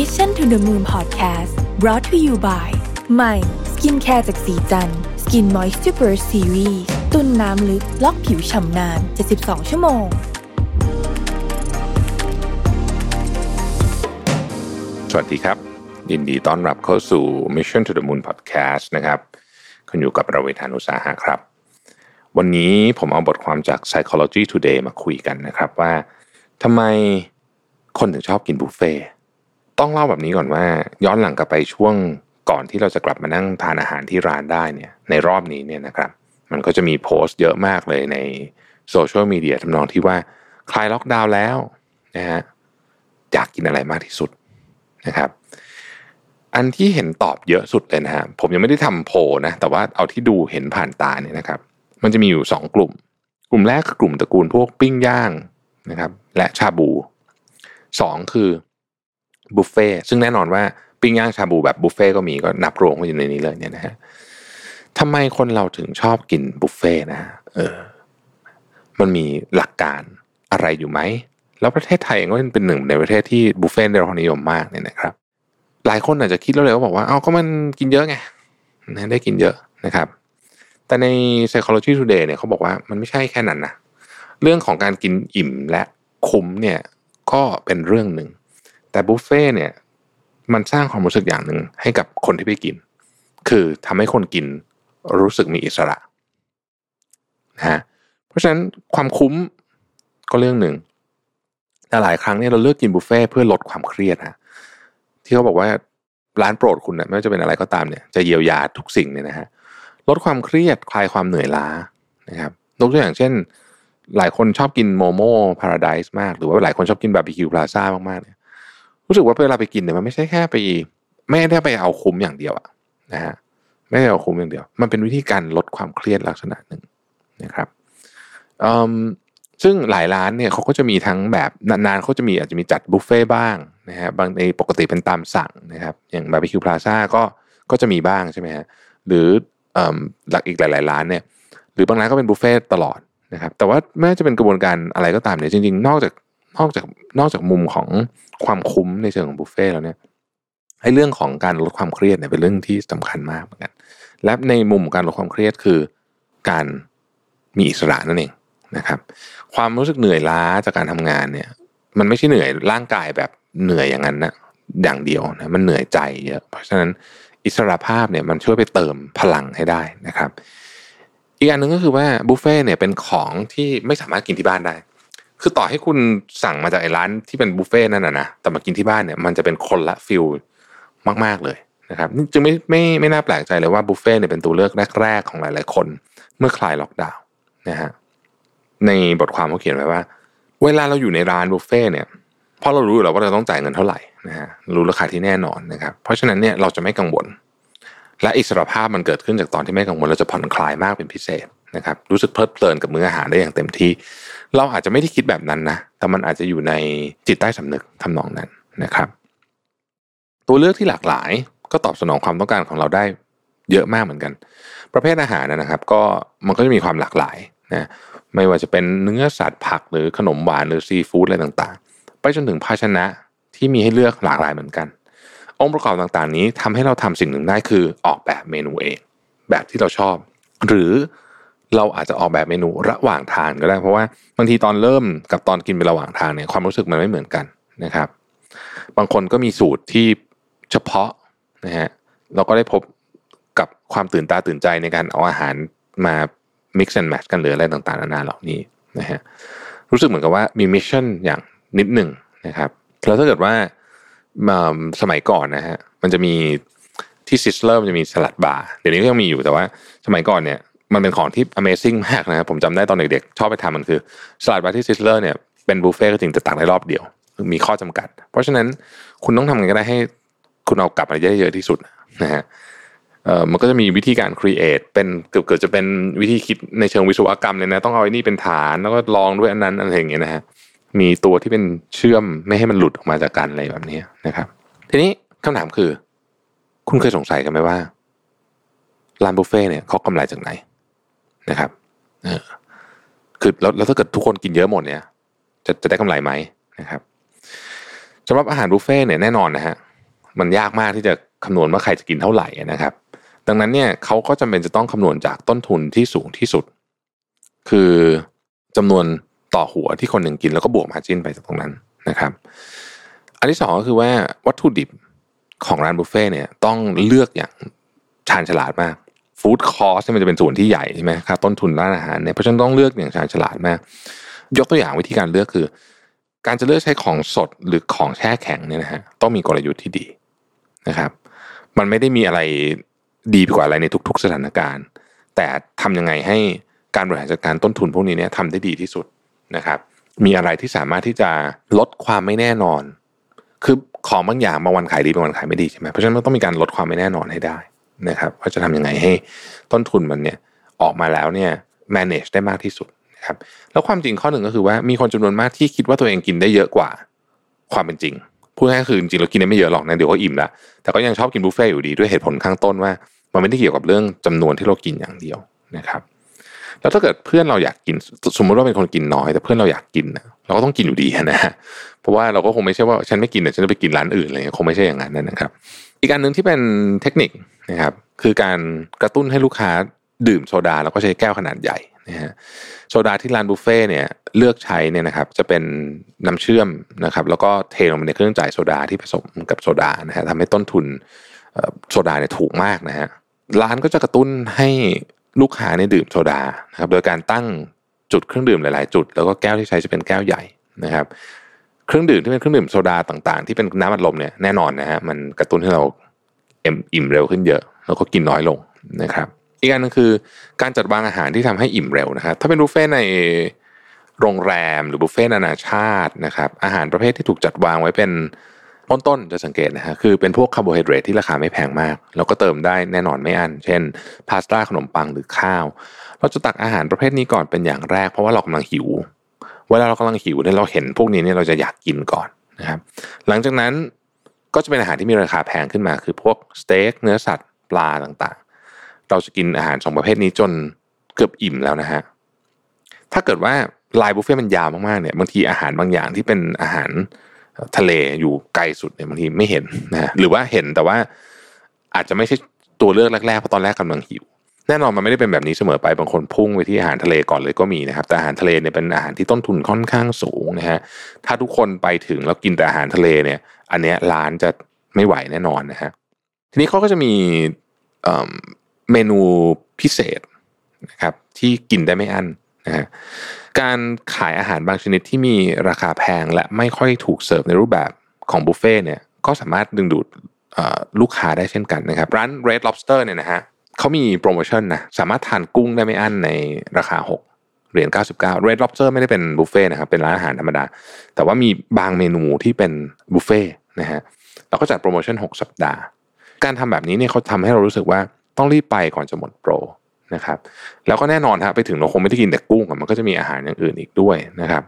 Mission to the Moon Podcast brought to you by ใหม่สกินแคร์จากศรีจันทร์ Skin Moisture Burst Series ตุนน้ำลึก ล็อกผิวฉ่ำนาน 72 ชั่วโมง สวัสดีครับ ยินดีต้อนรับเข้าสู่ Mission to the Moon Podcast นะครับคุณอยู่กับรวิศ หาญอุตสาหะครับ วันนี้ผมเอาบทความจาก Psychology Today มาคุยกันนะครับว่าทำไมคนถึงชอบกินบุฟเฟ่ ต้องเล่าแบบนี้ก่อนว่า ย้อนหลังกลับไปช่วงก่อนที่เราจะกลับมานั่งทานอาหารที่ร้านได้เนี่ยในรอบนี้เนี่ยนะครับ มันก็จะมีโพสต์เยอะมากเลยในโซเชียลมีเดียทำนองที่ว่าคลายล็อกดาวน์แล้วนะฮะอยากกินอะไรมากที่สุดนะครับ อันที่เห็นตอบเยอะสุดเลยนะฮะผมยังไม่ได้ทำโพลนะแต่ว่าเอาที่ดูเห็นผ่านตาเนี่ยนะครับ มันจะมีอยู่สองกลุ่ม กลุ่มแรกคือกลุ่มตระกูลพวกปิ้งย่างนะครับ และชาบูสองคือ บุฟเฟ่ซึ่งแน่นอนว่าปิ้งย่างชาบูแบบบุฟเฟ่ก็มีก็นับรวมกันอยู่ในนี้เลยเนี่ยนะฮะทำไมคนเราถึงชอบกินบุฟเฟ่นะฮะเออ มันมีหลักการอะไรอยู่ไหม แล้วประเทศไทยเองก็เป็นหนึ่งในประเทศที่บุฟเฟ่ได้รับความนิยมมากเนี่ยนะครับ หลายคนอาจจะคิดแล้วเลยว่าบอกว่า เอาก็มันกินเยอะไงนะได้กินเยอะนะครับ แต่ใน psychology today เนี่ยเขาบอกว่ามันไม่ใช่แค่นั้นนะ เรื่องของการกินอิ่มและคุ้มเนี่ย ก็เป็นเรื่องหนึ่ง แต่บุฟเฟ่เนี่ยมันสร้างความรู้สึกอย่างหนึ่งให้กับคนที่ไปกิน คือทำให้คนกินรู้สึกมีอิสระนะฮะเพราะฉะนั้นความคุ้มก็เรื่องหนึ่งแต่หลายครั้งเนี่ยเราเลือกกินบุฟเฟ่เพื่อลดความเครียดฮะที่เขาบอกว่าร้านโปรดคุณเนี่ยไม่ว่าจะเป็นอะไรก็ตามเนี่ยจะเยียวยาทุกสิ่งเนี่ยนะฮะลดความเครียดคลายความเหนื่อยล้านะครับยกตัวอย่างเช่น หลายคนชอบกินโมโม่พาราไดส์มาก หรือว่าหลายคนชอบกินบาร์บีคิวพลาซ่ามากๆเนี่ย รู้สึกว่าเวลาไปกินเนี่ยมันไม่ใช่แค่ไป ไม่ได้ไปเอาคุ้มอย่างเดียวอะนะฮะไม่ได้เอาคุ้มอย่างเดียว มันเป็นวิธีการลดความเครียดลักษณะหนึ่งนะครับซึ่งหลายร้านเนี่ยเขาก็จะมีทั้งแบบนานๆเขาจะมีอาจจะมีจัดบุฟเฟ่บ้างนะฮะบางในปกติเป็นตามสั่งนะครับอย่างบาร์บีคิวพลาซ่าก็ก็จะมีบ้างใช่ไหมฮะหรือหลักอีกหลาย ๆ ร้านเนี่ยหรือบางร้านก็เป็นบุฟเฟ่ตลอดนะครับแต่ว่าแม้จะเป็นกระบวนการอะไรก็ตามเนี่ยจริง ๆ นอกจาก นอกจากนอกจากมุมของความคุ้มในเชิงของบุฟเฟ่แล้วเนี่ยให้เรื่องของการลดความเครียดเนี่ยเป็นเรื่องที่สำคัญมากเหมือนกันและในมุมการลดความเครียดคือการมีอิสระนั่นเองนะครับ ความรู้สึกเหนื่อยล้าจากการทำงานเนี่ย มันไม่ใช่เหนื่อยร่างกายแบบเหนื่อยอย่างนั้นนะอย่างเดียวนะมันเหนื่อยใจเยอะเพราะฉะนั้นอิสระภาพเนี่ยมันช่วยไปเติมพลังให้ได้นะครับ อีกอันหนึ่งก็คือว่าบุฟเฟ่เนี่ยเป็นของที่ไม่สามารถกินที่บ้านได้ คือต่อให้คุณสั่งมาจากไอ้ร้านที่เป็นบุฟเฟ่นั่นนะนะแต่มากินที่บ้านเนี่ยมันจะเป็นคนละฟิลมาก ๆ เลยนะครับจึงไม่ไม่ไม่น่าแปลกใจเลยว่าบุฟเฟ่เนี่ยเป็นตัวเลือกแรก ๆ ของหลาย ๆ คน เมื่อคลายล็อกดาวน์นะฮะในบทความเขาเขียนไว้ว่า เวลาเราอยู่ในร้านบุฟเฟ่เนี่ยเพราะเรารู้อยู่แล้วว่าเราต้องจ่ายเงินเท่าไหร่นะฮะรู้ราคาที่แน่นอนนะครับ เพราะฉะนั้นเนี่ยเราจะไม่กังวล และอิสรภาพมันเกิดขึ้นจากตอนที่ไม่กังวลเราจะผ่อนคลายมากเป็นพิเศษ นะครับรู้สึกเพลิดเพลินกับมื้ออาหารได้อย่างเต็มที่ เราอาจจะไม่ได้คิดแบบนั้นนะแต่มันอาจจะอยู่ในจิตใต้สำนึกทำนองนั้นนะครับ ตัวเลือกที่หลากหลายก็ตอบสนองความต้องการของเราได้เยอะมากเหมือนกัน ประเภทอาหารนะครับ ก็มันก็จะมีความหลากหลายนะไม่ว่าจะเป็นเนื้อสัตว์ผักหรือขนมหวานหรือซีฟู้ดอะไรต่างๆ ไปจนถึงภาชนะที่มีให้เลือกหลากหลายเหมือนกัน องค์ประกอบต่างๆ นี้ทำให้เราทำสิ่งหนึ่งได้คือออกแบบเมนูเอง แบบที่เราชอบ หรือ เราอาจจะออกแบบเมนูระหว่างทานก็ได้ เพราะว่าบางทีตอนเริ่มกับตอนกินไประหว่างทางเนี่ยความรู้สึกมันไม่เหมือนกันนะครับ บางคนก็มีสูตรที่เฉพาะนะฮะเราก็ได้พบกับความตื่นตาตื่นใจในการเอาอาหารมา mix and match กันหรืออะไรต่างๆนานาเหล่านี้นะฮะรู้สึกเหมือนกับว่ามี mission อย่างนิดหนึ่งนะครับแล้วถ้าเกิดว่าสมัยก่อนนะฮะมันจะมีที่ซิสเลอร์มันจะมีสลัดบาร์เดี๋ยวนี้ก็ยังมีอยู่แต่ว่า สมัยก่อนเนี่ย มันเป็นของที่ Amazing มากนะครับผมจำได้ตอนเด็กๆชอบไปทำมันคือสลัดบาร์ที่ซิสเลอร์เนี่ยเป็นบุฟเฟ่ก็จริงแต่ตักได้รอบเดียว มีข้อจำกัด เพราะฉะนั้นคุณต้องทำไงก็ได้ให้คุณเอากลับมาเยอะๆที่สุดนะฮะมันก็จะมีวิธีการ create เป็นเกือบเกือบจะเป็นวิธีคิดในเชิงวิศวกรรมเลยนะ ต้องเอาไอ้นี่เป็นฐานแล้วก็ลองด้วยอันนั้นอะไรอย่างเงี้ยนะฮะมีตัวที่เป็นเชื่อมไม่ให้มันหลุดออกมาจากกันอะไรแบบนี้นะครับ ทีนี้คำถามคือ คุณเคยสงสัยกันไหมว่าร้านบุฟเฟ่เนี่ยเขากำไรจากไหน นะครับคือแล้วแล้วถ้าเกิดทุกคนกินเยอะหมดเนี่ย จะจะได้กำไรไหมนะครับสำหรับอาหารบุฟเฟ่เนี่ยแน่นอนนะฮะมันยากมากที่จะคำนวณว่าใครจะกินเท่าไหร่นะครับ ดังนั้นเนี่ยเขาก็จำเป็นจะต้องคำนวณจากต้นทุนที่สูงที่สุด คือจำนวนต่อหัวที่คนหนึ่งกินแล้วก็บวกมาจิ้นไปจากตรงนั้นนะครับ อันที่สองก็คือว่าวัตถุดิบของร้านบุฟเฟ่เนี่ยต้องเลือกอย่างชาญฉลาดมาก ฟู้ดคอสมันจะเป็นส่วนที่ใหญ่ใช่ไหมครับต้นทุนร้านอาหารเนี่ยเพราะฉะนั้นต้องเลือกอย่างชาญฉลาดมาก ยกตัวอย่างวิธีการเลือกคือ การจะเลือกใช้ของสดหรือของแช่แข็งเนี่ยนะฮะต้องมีกลยุทธ์ที่ดีนะครับ มันไม่ได้มีอะไรดีกว่าอะไรในทุก ๆ สถานการณ์ แต่ทำยังไงให้การบริหารจัดการต้นทุนพวกนี้เนี่ยทำได้ดีที่สุดนะครับ มีอะไรที่สามารถที่จะลดความไม่แน่นอน คือของบางอย่างบางวันขายดีบางวันขายไม่ดีใช่ไหมเพราะฉะนั้นต้องมีการลดความไม่แน่นอนให้ได้ นะครับว่าจะทำยังไงให้ต้นทุนมันเนี่ยออกมาแล้วเนี่ย manage ได้มากที่สุดนะครับแล้วความจริงข้อหนึ่งก็คือว่ามีคนจำนวนมากที่คิดว่าตัวเองกินได้เยอะกว่าความเป็นจริงพูดง่ายๆคือจริงเรากินได้ไม่เยอะหรอกนะเดี๋ยวก็อิ่มละแต่ก็ยังชอบกินบุฟเฟ่อยู่ดีด้วยเหตุผลข้างต้นว่า มันไม่ได้เกี่ยวกับเรื่องจำนวนที่เรากินอย่างเดียวนะครับ แล้วถ้าเกิดเพื่อนเราอยากกินสมมติว่าเป็นคนกินน้อย แต่เพื่อนเราอยากกินเราก็ต้องกินอยู่ดีนะฮะเพราะว่าเราก็คงไม่ใช่ว่าฉันไม่กินแต่ฉันจะไปกินร้านอื่นอะไรคงไม่ใช่อย่างนั้นนะครับ อีกอันหนึ่งที่เป็นเทคนิคนะครับคือการกระตุ้นให้ลูกค้าดื่มโซดาแล้วก็ใช้แก้วขนาดใหญ่นะฮะโซดาที่ร้านบุฟเฟ่เนี่ยเลือกใช้เนี่ยนะครับจะเป็นน้ำเชื่อมนะครับแล้วก็เทลงไปในเครื่องจ่ายโซดาที่ผสมกับโซดานะฮะทำให้ต้นทุนโซดาเนี่ยถูกมากนะฮะร้านก็จะกระตุ้นให้ลูกค้าเนี่ยดื่มโซดานะครับโดยการตั้งจุดเครื่องดื่มหลาย ๆ จุด แล้วก็แก้วที่ใช้จะเป็นแก้วใหญ่นะครับ เครื่องดื่มที่เป็นเครื่องดื่มโซดาต่างๆ ที่เป็นน้ำอัดลมเนี่ยแน่นอนนะฮะมันกระตุ้นให้เราเอ,อิ่มเร็วขึ้นเยอะ แล้วก็กินน้อยลงนะครับ อีกอันนึงคือการจัดวางอาหารที่ทำให้อิ่มเร็วนะครับถ้าเป็นบุฟเฟ่ในโรงแรมหรือบุฟเฟ่นานาชาตินะครับอาหารประเภทที่ถูกจัดวางไว้เป็นต้นๆจะสังเกตนะฮะคือเป็นพวกคาร์โบไฮเดรตที่ราคาไม่แพงมาก แล้วก็เติมได้แน่นอนไม่อั้น เช่น พาสต้าขนมปังหรือข้าว เราจะตักอาหารประเภทนี้ก่อนเป็นอย่างแรกเพราะว่าเรากำลังหิว เวลาเรากำลังหิวเนี่ยเราเห็นพวกนี้เนี่ยเราจะอยากกินก่อนนะครับ หลังจากนั้นก็จะเป็นอาหารที่มีราคาแพงขึ้นมา คือพวกสเต็กเนื้อสัตว์ปลาต่างๆ เราจะกินอาหารสองประเภทนี้จนเกือบอิ่มแล้วนะฮะถ้าเกิดว่าลายบุฟเฟ่มันยาวมากๆเนี่ยบางทีอาหารบางอย่างที่เป็นอาหารทะเลอยู่ไกลสุดเนี่ยบางทีไม่เห็นนะหรือว่าเห็นแต่ว่าอาจจะไม่ใช่ตัวเลือกแรกๆเพราะตอนแรกกำลังหิว แน่นอนมันไม่ได้เป็นแบบนี้เสมอไปบางคนพุ่งไปที่อาหารทะเลก่อนเลยก็มีนะครับ แต่อาหารทะเลเนี่ยเป็นอาหารที่ต้นทุนค่อนข้างสูงนะฮะถ้าทุกคนไปถึงแล้วกินแต่อาหารทะเลเนี่ย อันเนี้ยร้านจะไม่ไหวแน่นอนนะฮะทีนี้เขาก็จะมีเมนูพิเศษนะครับที่กินได้ไม่อั้นนะฮะการขายอาหารบางชนิดที่มีราคาแพงและไม่ค่อยถูกเสิร์ฟในรูปแบบของบุฟเฟ่เนี่ยก็สามารถดึงดูดลูกค้าได้เช่นกันนะครับ ร้าน Red Lobster เนี่ยนะฮะ เขามีโปรโมชั่นนะสามารถทานกุ้งได้ไม่อั้นในราคา 6เหรียญ99 Red Lobster ไม่ได้เป็นบุฟเฟ่นะครับเป็นร้านอาหารธรรมดา แต่ว่ามีบางเมนูที่เป็นบุฟเฟ่นะฮะเราก็จัดโปรโมชั่น 6 สัปดาห์ การทำแบบนี้เนี่ยเขาทำให้เรารู้สึกว่าต้องรีบไปก่อนจะหมดโปรนะครับแล้วก็แน่นอนฮะไปถึงเราคงไม่ได้กินแต่กุ้งมันก็จะมีอาหารอย่างอื่นอีกด้วยนะครับ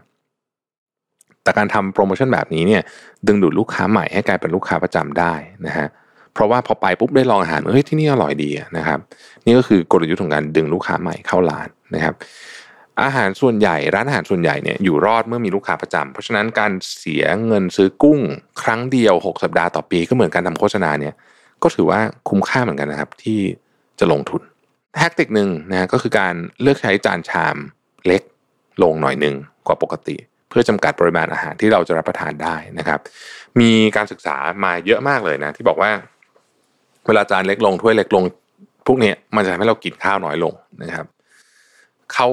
แต่การทำโปรโมชั่นแบบนี้เนี่ยดึงดูดลูกค้าใหม่ให้กลายเป็นลูกค้าประจำได้นะฮะ เพราะว่าพอไปปุ๊บได้ลองอาหารเฮ้ยที่นี่อร่อยดีนะครับนี่ก็คือกลยุทธ์ของการดึงลูกค้าใหม่เข้าร้านนะครับ อาหารส่วนใหญ่ ร้านอาหารส่วนใหญ่เนี่ยอยู่รอดเมื่อมีลูกค้าประจำเพราะฉะนั้นการเสียเงินซื้อกุ้ง ครั้งเดียว 6 สัปดาห์ต่อปีก็เหมือนการทำโฆษณาเนี่ยก็ถือว่าคุ้มค่าเหมือนกันนะครับที่จะลงทุนแทคติกหนึ่งนะก็คือการเลือกใช้จานชามเล็กลงหน่อยหนึ่งกว่าปกติ เพื่อจำกัดปริมาณอาหารที่เราจะรับประทานได้นะครับ มีการศึกษามาเยอะมากเลยนะที่บอกว่า เวลาจานเล็กลงถ้วยเล็กลง พวกนี้มันจะทำให้เรากินข้าวน้อยลงนะครับเขา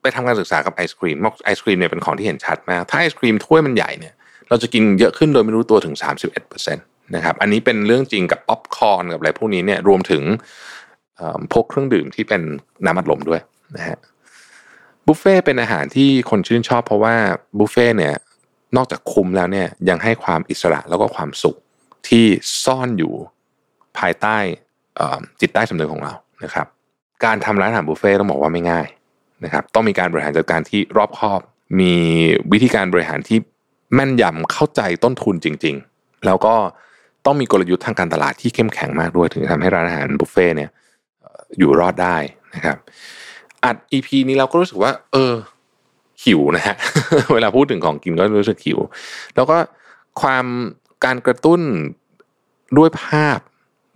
ไปทำการศึกษากับไอศครีมไอศครีมเนี่ยเป็นของที่เห็นชัดมาก ถ้าไอศครีมถ้วยมันใหญ่เนี่ย เราจะกินเยอะขึ้นโดยไม่รู้ตัวถึง 31%นะครับ อันนี้เป็นเรื่องจริงกับป๊อปคอร์นกับอะไรพวกนี้เนี่ยรวมถึงพกเครื่องดื่มที่เป็นน้ำอัดลมด้วยนะฮะบุฟเฟ่เป็นอาหารที่คนชื่นชอบเพราะว่าบุฟเฟ่เนี่ยนอกจากคุ้มแล้วเนี่ยยังให้ความอิสระแล้วก็ความสุขที่ซ่อนอยู่ ภายใต้จิตใต้สำนึกของเรานะครับ การทำร้านอาหารบุฟเฟ่ต้องบอกว่าไม่ง่ายนะครับ ต้องมีการบริหารจัดการที่รอบคอบ มีวิธีการบริหารที่แม่นยำเข้าใจต้นทุนจริง ๆ แล้วก็ต้องมีกลยุทธ์ทางการตลาดที่เข้มแข็งมากด้วยถึงทำให้ร้านอาหารบุฟเฟ่เนี่ยอยู่รอดได้นะครับ อัด EP นี้เราก็รู้สึกว่า เออหิวนะฮะเวลาพูดถึงของกินก็รู้สึกหิว แล้วก็ความการกระตุ้นด้วยภาพ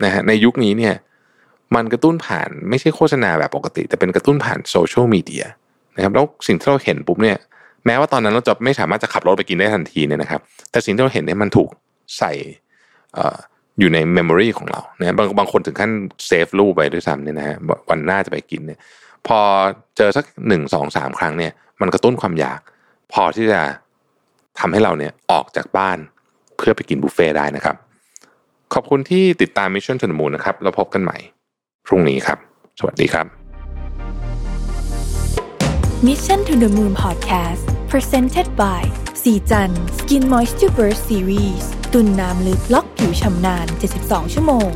นะฮะในยุคนี้เนี่ยมันกระตุ้นผ่านไม่ใช่โฆษณาแบบปกติ แต่เป็นกระตุ้นผ่านโซเชียลมีเดียนะครับแล้วสิ่งที่เราเห็นปุ๊บเนี่ยแม้ว่าตอนนั้นเราจะไม่สามารถจะขับรถไปกินได้ทันทีเนี่ยนะครับ แต่สิ่งที่เราเห็นเนี่ยมันถูกใส่อยู่ใน memory ของเรานะบางบางคนถึงขั้น save รูปไปด้วยซ้ำเนี่ยนะฮะวันหน้าจะไปกินเนี่ยพอเจอสักหนึ่งสองสามครั้งเนี่ยมันกระตุ้นความอยาก พอที่จะทำให้เราเนี่ยออกจากบ้านเพื่อไปกินบุฟเฟ่ได้นะครับ ขอบคุณที่ติดตาม Mission to the Moon นะครับแล้วพบกันใหม่ พรุ่งนี้ครับ สวัสดีครับ Mission to the Moon Podcast Presented by สีจัน Skin Moisture Burst Series ตุ่นน้ำลึกล็อกผิวชำนาน 72 ชั่วโมง